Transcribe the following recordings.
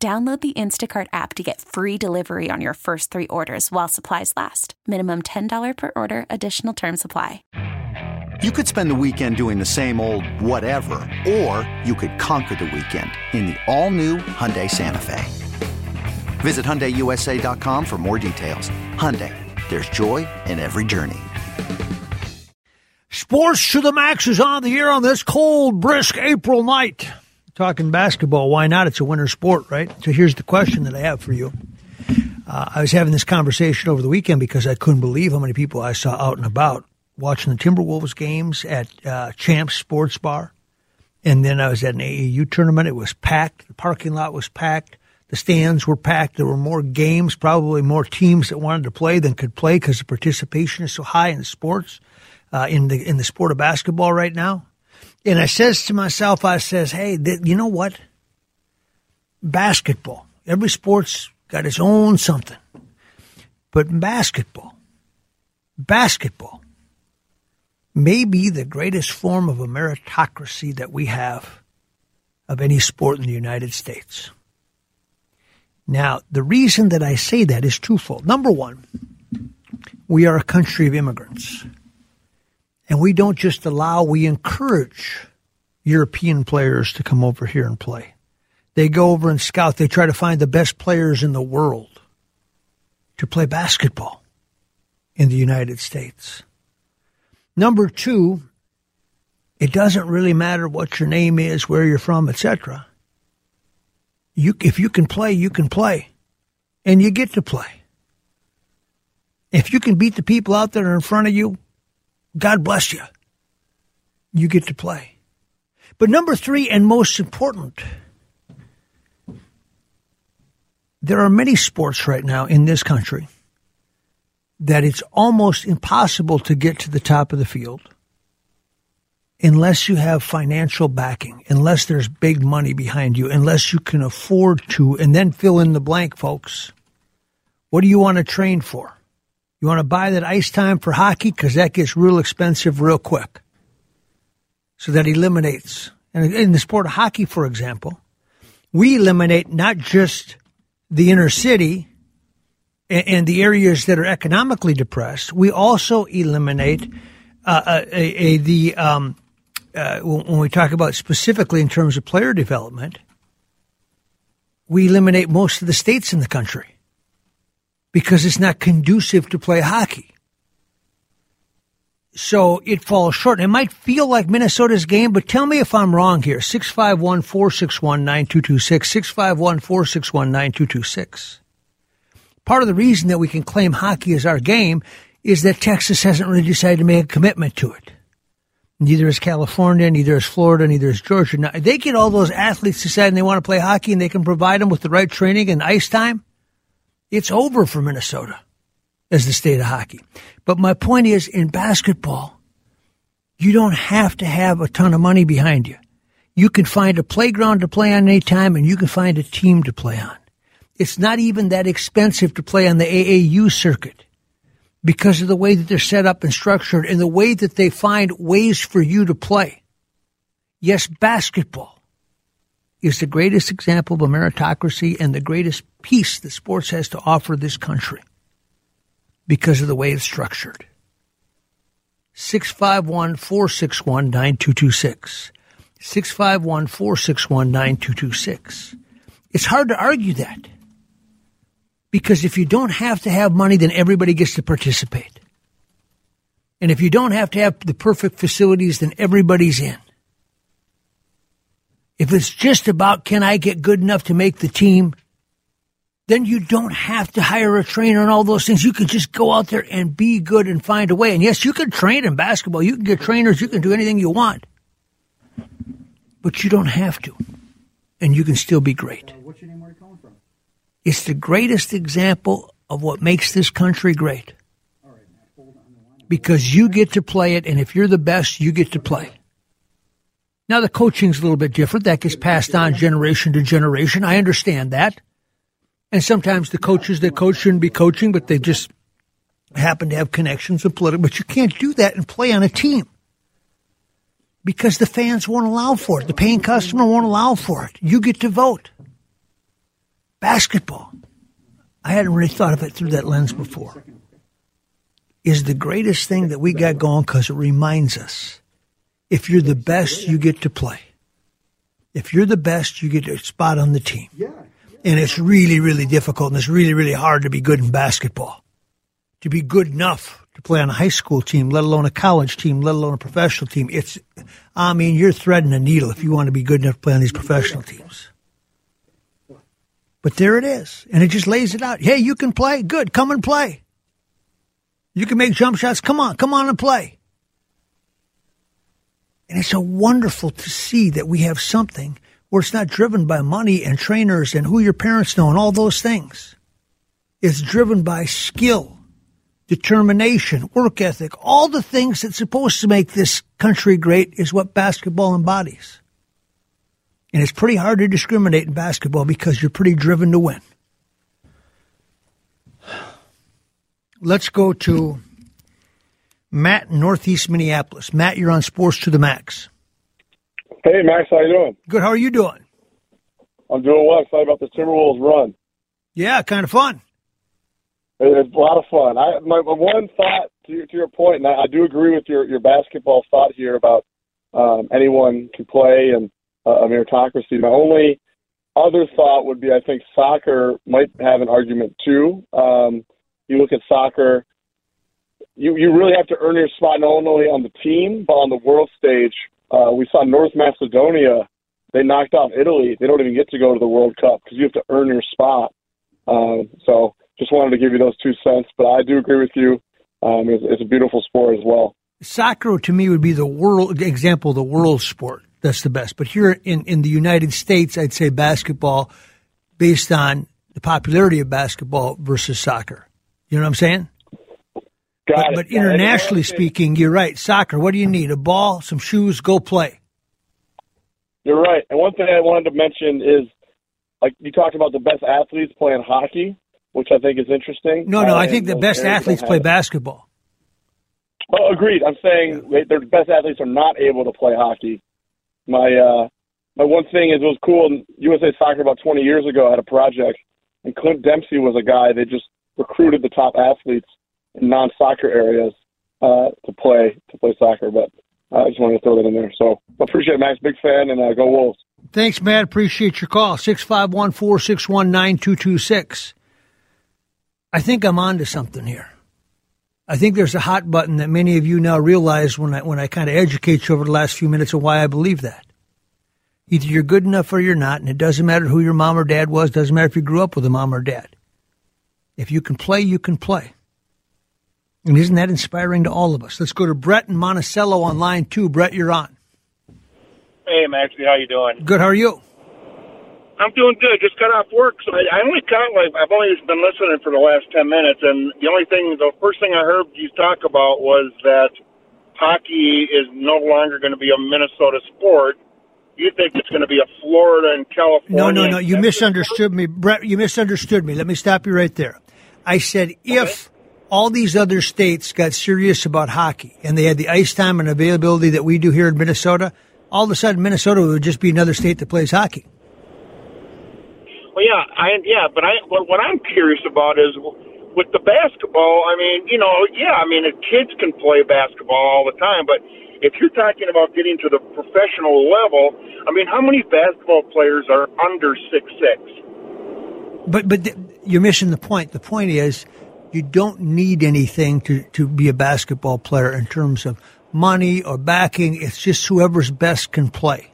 Download the Instacart app to get free delivery on your first three orders while supplies last. Minimum $10 per order, additional term supply. You could spend the weekend doing the same old whatever, or you could conquer the weekend in the all new Hyundai Santa Fe. Visit HyundaiUSA.com for more details. Hyundai, there's joy in every journey. Sports to the Max is on the air on this cold, brisk April night talking basketball. Why not? It's a winter sport, right? So here's the question that I have for you. Uh, I was having this conversation over the weekend because I couldn't believe how many people I saw out and about watching the Timberwolves games at uh, Champs Sports Bar. And then I was at an AAU tournament. It was packed. The parking lot was packed. The stands were packed. There were more games, probably more teams that wanted to play than could play because the participation is so high in sports, uh, in the in the sport of basketball right now. And I says to myself, I says, hey, th- you know what? Basketball. Every sport's got its own something. But basketball, basketball may be the greatest form of a meritocracy that we have of any sport in the United States. Now, the reason that I say that is twofold. Number one, we are a country of immigrants. And we don't just allow, we encourage European players to come over here and play. They go over and scout. They try to find the best players in the world to play basketball in the United States. Number two, it doesn't really matter what your name is, where you're from, etc. You, if you can play, you can play, and you get to play. If you can beat the people out there in front of you, God bless you. You get to play. But number three, and most important, there are many sports right now in this country that it's almost impossible to get to the top of the field unless you have financial backing, unless there's big money behind you, unless you can afford to, and then fill in the blank, folks. What do you want to train for? You want to buy that ice time for hockey? Because that gets real expensive real quick. So that eliminates. And in the sport of hockey, for example, we eliminate not just the inner city and, the areas that are economically depressed, we also eliminate uh, uh a, a, the um, uh, when we talk about specifically in terms of player development, we eliminate most of the states in the country because it's not conducive to play hockey. So it falls short. It might feel like Minnesota's game, but tell me if I'm wrong here. 651 461 9226. 651 461 9226. Part of the reason that we can claim hockey as our game is that Texas hasn't really decided to make a commitment to it. Neither is California, neither is Florida, neither is Georgia. Now, they get all those athletes deciding they want to play hockey and they can provide them with the right training and ice time it's over for Minnesota as the state of hockey. But my point is in basketball, you don't have to have a ton of money behind you. You can find a playground to play on anytime and you can find a team to play on. It's not even that expensive to play on the AAU circuit because of the way that they're set up and structured and the way that they find ways for you to play. Yes, basketball is the greatest example of a meritocracy and the greatest piece that sports has to offer this country because of the way it's structured. 651 461 9226. 651 461 9226. It's hard to argue that. Because if you don't have to have money, then everybody gets to participate. And if you don't have to have the perfect facilities, then everybody's in. If it's just about can I get good enough to make the team, then you don't have to hire a trainer and all those things. You can just go out there and be good and find a way. And yes, you can train in basketball. You can get trainers. You can do anything you want. But you don't have to. And you can still be great. what's your name? Where are you calling from? It's the greatest example of what makes this country great. Because you get to play it, and if you're the best, you get to play. Now the coaching's a little bit different. That gets passed on generation to generation. I understand that. And sometimes the coaches that coach shouldn't be coaching, but they just happen to have connections with political. But you can't do that and play on a team because the fans won't allow for it. The paying customer won't allow for it. You get to vote. Basketball. I hadn't really thought of it through that lens before. Is the greatest thing that we got going because it reminds us if you're the best, you get to play. If you're the best, you get a spot on the team. Yeah. And it's really, really difficult and it's really, really hard to be good in basketball. To be good enough to play on a high school team, let alone a college team, let alone a professional team. It's, I mean, you're threading a needle if you want to be good enough to play on these professional teams. But there it is. And it just lays it out. Hey, you can play? Good. Come and play. You can make jump shots. Come on. Come on and play. And it's so wonderful to see that we have something where it's not driven by money and trainers and who your parents know and all those things. It's driven by skill, determination, work ethic, all the things that's supposed to make this country great is what basketball embodies. And it's pretty hard to discriminate in basketball because you're pretty driven to win. Let's go to Matt, Northeast Minneapolis. Matt, you're on Sports to the Max. Hey, Max, how you doing? Good. How are you doing? I'm doing well. Excited about the Timberwolves run. Yeah, kind of fun. It's a lot of fun. I my, my one thought to, to your point, and I, I do agree with your your basketball thought here about um, anyone can play and uh, a meritocracy. My only other thought would be I think soccer might have an argument too. Um, you look at soccer, you you really have to earn your spot not only on the team but on the world stage. Uh, we saw North Macedonia; they knocked off Italy. They don't even get to go to the World Cup because you have to earn your spot. Um, so, just wanted to give you those two cents. But I do agree with you. Um, it's, it's a beautiful sport as well. Soccer to me would be the world example, the world sport. That's the best. But here in, in the United States, I'd say basketball based on the popularity of basketball versus soccer. You know what I'm saying? Got but, it. but internationally speaking, you're right. Soccer, what do you need? A ball, some shoes, go play. You're right. And one thing I wanted to mention is, like you talked about the best athletes playing hockey, which I think is interesting. No, no, Uh, I think the best athletes play it. basketball. Oh, agreed. I'm saying they, their best athletes are not able to play hockey. My uh, my one thing is it was cool. USA Soccer about 20 years ago had a project, and Clint Dempsey was a guy. They just recruited the top athletes in non-soccer areas uh, to play to play soccer. But I just wanted to throw that in there. So appreciate it, Max. Big fan, and uh, go Wolves. Thanks, Matt. Appreciate your call. 651 461 9226. I think I'm on to something here. I think there's a hot button that many of you now realize when I, when I kind of educate you over the last few minutes of why I believe that. Either you're good enough or you're not, and it doesn't matter who your mom or dad was, doesn't matter if you grew up with a mom or dad. If you can play, you can play. And isn't that inspiring to all of us? Let's go to Brett and Monticello on line two. Brett, you're on. Hey, Maxie, how you doing? Good. How are you? I'm doing good. Just got off work, so I, I only caught like I've only been listening for the last ten minutes, and the only thing, the first thing I heard you talk about was that hockey is no longer going to be a Minnesota sport. You think it's going to be a Florida and California? No, no, no. You misunderstood me, Brett. You misunderstood me. Let me stop you right there. I said if all these other states got serious about hockey and they had the ice time and availability that we do here in Minnesota, all of a sudden Minnesota would just be another state that plays hockey. Well, yeah, I yeah, but I what, what I'm curious about is with the basketball. I mean, you know, yeah, I mean, kids can play basketball all the time, but if you're talking about getting to the professional level, I mean, how many basketball players are under six six? But but you're missing the point. The point is you don't need anything to, to be a basketball player in terms of money or backing. It's just whoever's best can play.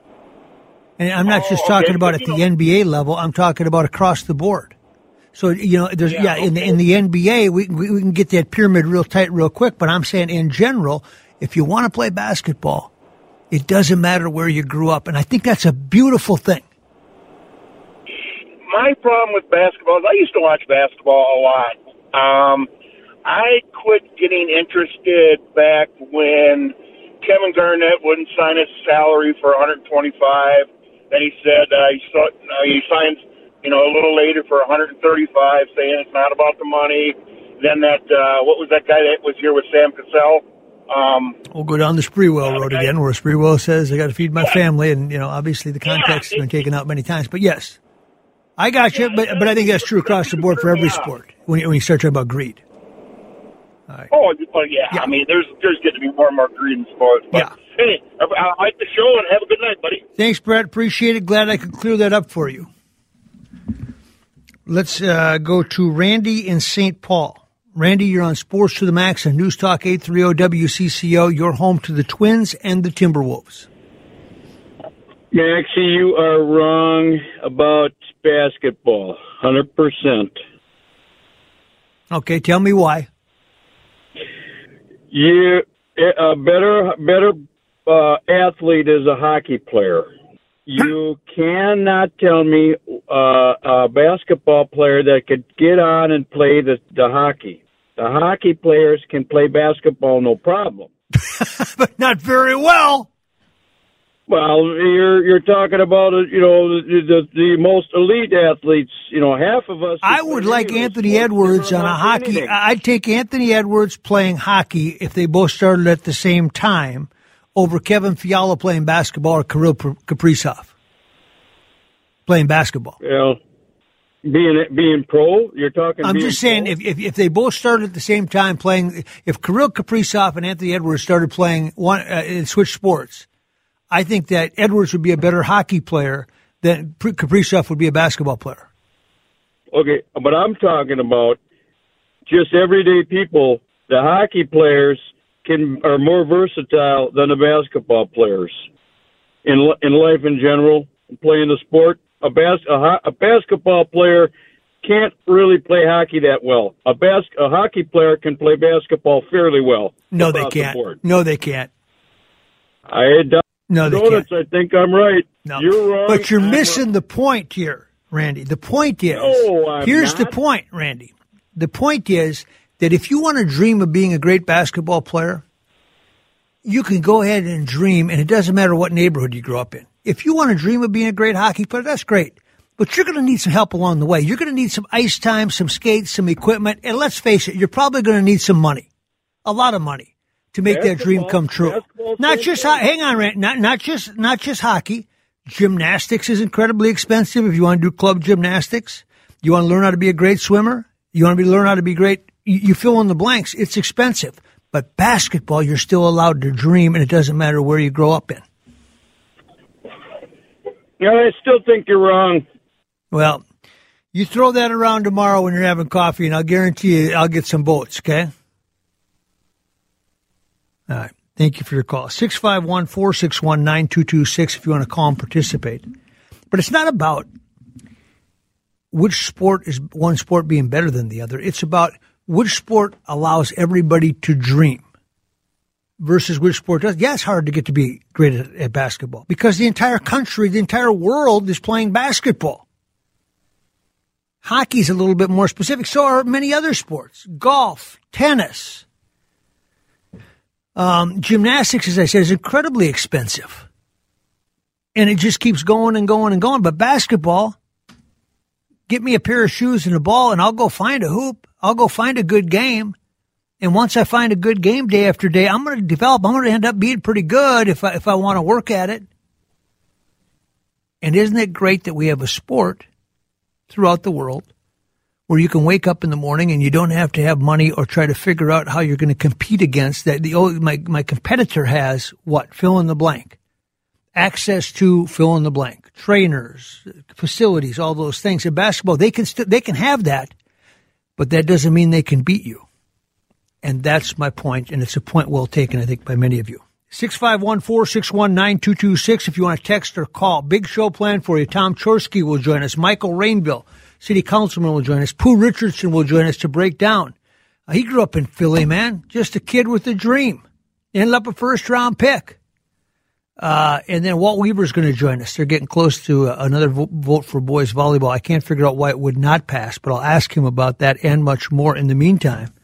And I'm not Oh, just okay. talking about at the NBA level. I'm talking about across the board. So you know, there's yeah, Yeah, in the in the NBA we, we we can get that pyramid real tight real quick. But I'm saying in general, if you want to play basketball, it doesn't matter where you grew up, and I think that's a beautiful thing. my problem with basketball is I used to watch basketball a lot. Um, I quit getting interested back when Kevin Garnett wouldn't sign his salary for 125. Then he said uh, he, saw, uh, he signs, you know, a little later for 135, saying it's not about the money. Then that uh, what was that guy that was here with Sam Cassell? Um, we'll go down the Sprewell road again, where Sprewell says, "I got to feed my family," and you know, obviously the context yeah, has been taken out many times. But yes, I got you. But but I think that's true across the board for every sport when you, when you start talking about greed. Right. Oh, well, yeah. yeah. I mean, there's there's going to be more and more greed in sports. But yeah. Hey, I like the show and have a good night, buddy. Thanks, Brett. Appreciate it. Glad I could clear that up for you. Let's uh, go to Randy in St. Paul. Randy, you're on Sports to the Max and News Talk 830 WCCO. You're home to the Twins and the Timberwolves. Maxie, you are wrong about basketball, 100%. Okay, tell me why. You a better better uh, athlete is a hockey player. You cannot tell me uh, a basketball player that could get on and play the, the hockey. The hockey players can play basketball no problem, but not very well. Well, you're you're talking about uh, you know the, the, the most elite athletes. You know, half of us. I would like Anthony Edwards on a hockey. Anything. I'd take Anthony Edwards playing hockey if they both started at the same time over Kevin Fiala playing basketball or Kirill Kaprizov playing basketball. Yeah. Being being pro, you're talking. I'm just saying, if, if, if they both started at the same time playing, if Kirill Kaprizov and Anthony Edwards started playing one uh, switch sports, I think that Edwards would be a better hockey player than Kaprizov would be a basketball player. Okay, but I'm talking about just everyday people. The hockey players can are more versatile than the basketball players in in life in general. Playing the sport, a bas- a, a basketball player can't really play hockey that well. A bas- a hockey player can play basketball fairly well. No, they can't. The no, they can't. I no, they Donuts, can't. I think I'm right. No. You're wrong. But you're I'm missing the point here, Randy. The point is no, here's not. the point, Randy. The point is that if you want to dream of being a great basketball player, you can go ahead and dream, and it doesn't matter what neighborhood you grow up in. If you want to dream of being a great hockey player, that's great. But you're going to need some help along the way. You're going to need some ice time, some skates, some equipment, and let's face it, you're probably going to need some money. A lot of money to make that dream come true. Not just hang on, Rand, not not just not just hockey. Gymnastics is incredibly expensive. If you want to do club gymnastics, you want to learn how to be a great swimmer. You want to be, learn how to be great. You, you fill in the blanks. It's expensive, but basketball, you're still allowed to dream, and it doesn't matter where you grow up in. Yeah, I still think you're wrong. Well, you throw that around tomorrow when you're having coffee, and I'll guarantee you I'll get some votes. Okay. All right. Thank you for your call. 651 461 9226 if you want to call and participate. But it's not about which sport is one sport being better than the other. It's about which sport allows everybody to dream versus which sport does. Yeah, it's hard to get to be great at, at basketball because the entire country, the entire world is playing basketball. Hockey's a little bit more specific. So are many other sports. Golf, tennis, um, gymnastics, as I said, is incredibly expensive. And it just keeps going and going and going. But basketball, get me a pair of shoes and a ball, and I'll go find a hoop. I'll go find a good game. And once I find a good game day after day, I'm going to develop. I'm going to end up being pretty good if I, if I want to work at it. And isn't it great that we have a sport throughout the world where you can wake up in the morning and you don't have to have money or try to figure out how you're going to compete against that. The my my competitor has what fill in the blank, access to fill in the blank, trainers, facilities, all those things. In basketball, they can st- they can have that, but that doesn't mean they can beat you. And that's my point, and it's a point well taken, I think, by many of you. 651 461 9226 if you want to text or call. Big show planned for you. Tom Chorske will join us. Michael Rainville city councilman will join us. Pooh Richardson will join us to break down. Uh, he grew up in Philly, man. Just a kid with a dream. Ended up a first round pick. Uh, and then Walt Weaver is going to join us. They're getting close to uh, another vo- vote for boys volleyball. I can't figure out why it would not pass, but I'll ask him about that and much more in the meantime.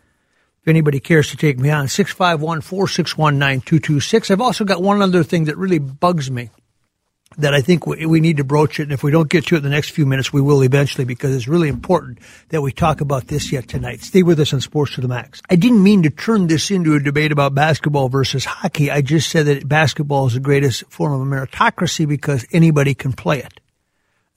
If anybody cares to take me on, 651 461 9226. I've also got one other thing that really bugs me that I think we, we need to broach it. And if we don't get to it in the next few minutes, we will eventually because it's really important that we talk about this yet tonight. Stay with us on Sports to the Max. I didn't mean to turn this into a debate about basketball versus hockey. I just said that basketball is the greatest form of meritocracy because anybody can play it.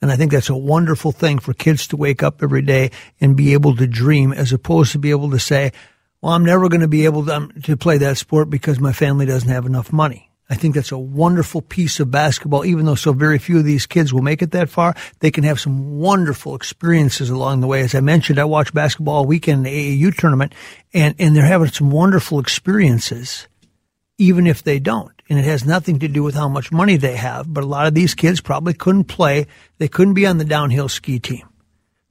And I think that's a wonderful thing for kids to wake up every day and be able to dream as opposed to be able to say, well, I'm never going to be able to, um, to play that sport because my family doesn't have enough money. I think that's a wonderful piece of basketball. Even though so very few of these kids will make it that far, they can have some wonderful experiences along the way. As I mentioned, I watched basketball all weekend in the AAU tournament, and, and they're having some wonderful experiences, even if they don't. And it has nothing to do with how much money they have. But a lot of these kids probably couldn't play. They couldn't be on the downhill ski team.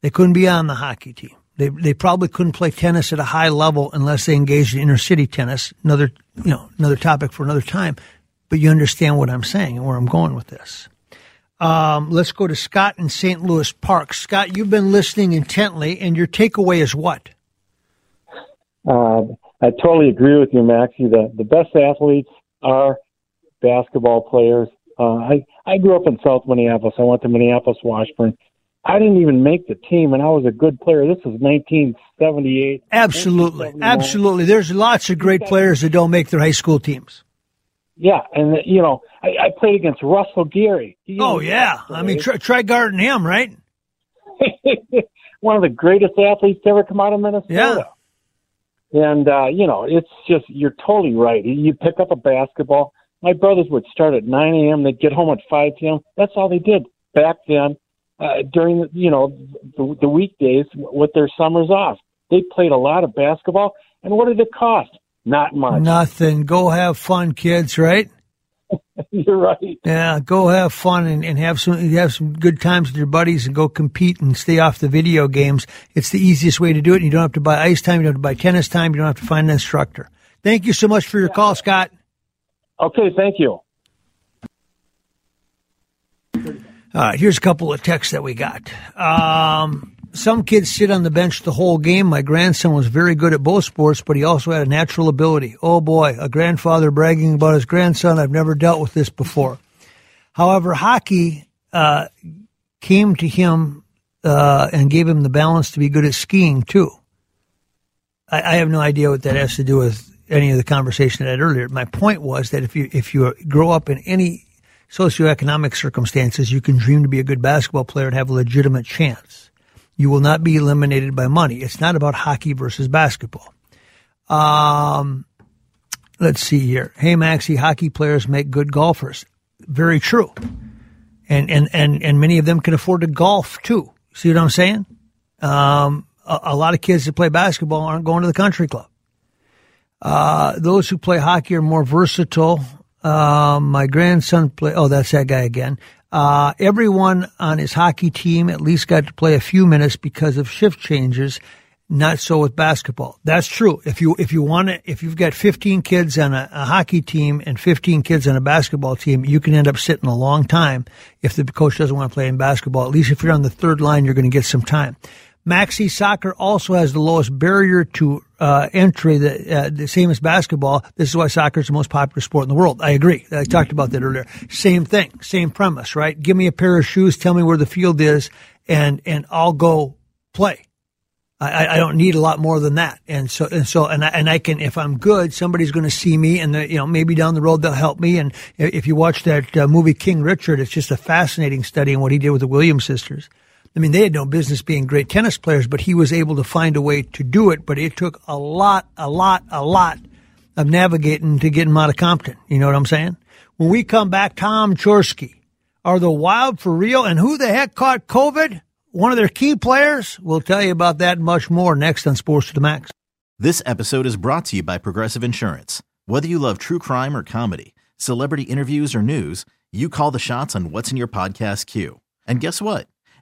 They couldn't be on the hockey team. They they probably couldn't play tennis at a high level unless they engaged in inner city tennis. Another you know another topic for another time but you understand what I'm saying and where I'm going with this. Um, let's go to Scott in St. Louis Park. Scott, you've been listening intently, and your takeaway is what? Uh, I totally agree with you, Maxie. The the best athletes are basketball players. Uh, I I grew up in South Minneapolis. I went to Minneapolis Washburn. I didn't even make the team, and I was a good player. This was 1978. Absolutely, absolutely. There's lots of great players that don't make their high school teams. Yeah, and you know, I, I played against Russell Geary. He oh yeah, I mean, try, try guarding him, right? One of the greatest athletes to ever come out of Minnesota. Yeah. And uh, you know, it's just you're totally right. You pick up a basketball. My brothers would start at 9 a.m. They'd get home at 5 p.m. That's all they did back then. Uh, during the, you know the, the weekdays with their summers off, they played a lot of basketball. And what did it cost? Not much. Nothing. Go have fun, kids. Right? You're right. Yeah, go have fun and, and have some have some good times with your buddies and go compete and stay off the video games. It's the easiest way to do it. And you don't have to buy ice time. You don't have to buy tennis time. You don't have to find an instructor. Thank you so much for your call, Scott. Okay, thank you. All right, here's a couple of texts that we got. Um, some kids sit on the bench the whole game. My grandson was very good at both sports, but he also had a natural ability. Oh boy, a grandfather bragging about his grandson. I've never dealt with this before. However, hockey uh, came to him uh, and gave him the balance to be good at skiing too. I, I, have no idea what that has to do with any of the conversation I had earlier. My point was that if you if you grow up in any socioeconomic circumstances, you can dream to be a good basketball player and have a legitimate chance. You will not be eliminated by money. It's not about hockey versus basketball. Um, let's see here. Hey, Maxie, hockey players make good golfers. Very true. And, and, and, and many of them can afford to golf too. See what I'm saying? Um, a, a, lot of kids that play basketball aren't going to the country club. Uh, those who play hockey are more versatile. Uh, my grandson play. Oh, that's that guy again. Uh, everyone on his hockey team at least got to play a few minutes because of shift changes. Not so with basketball. That's true. If you if you want to, if you've got 15 kids on a, a hockey team and 15 kids on a basketball team, you can end up sitting a long time if the coach doesn't want to play in basketball. At least if you're on the third line, you're going to get some time. Maxi soccer also has the lowest barrier to uh, entry, the, uh, the same as basketball. This is why soccer is the most popular sport in the world. I agree. I talked about that earlier. Same thing, same premise, right? Give me a pair of shoes, tell me where the field is, and and I'll go play. I, I don't need a lot more than that. And so, and so, and I, and I can, if I'm good, somebody's going to see me and, you know, maybe down the road they'll help me. And if you watch that uh, movie King Richard, it's just a fascinating study in what he did with the Williams sisters. I mean, they had no business being great tennis players, but he was able to find a way to do it. But it took a lot, a lot, a lot of navigating to get him out of Compton. You know what I'm saying? When we come back, Tom Chorske, are the Wild for real? And who the heck caught COVID? One of their key players? We'll tell you about that much more next on Sports to the Max. This episode is brought to you by Progressive Insurance. Whether you love true crime or comedy, celebrity interviews or news, you call the shots on what's in your podcast queue. And guess what?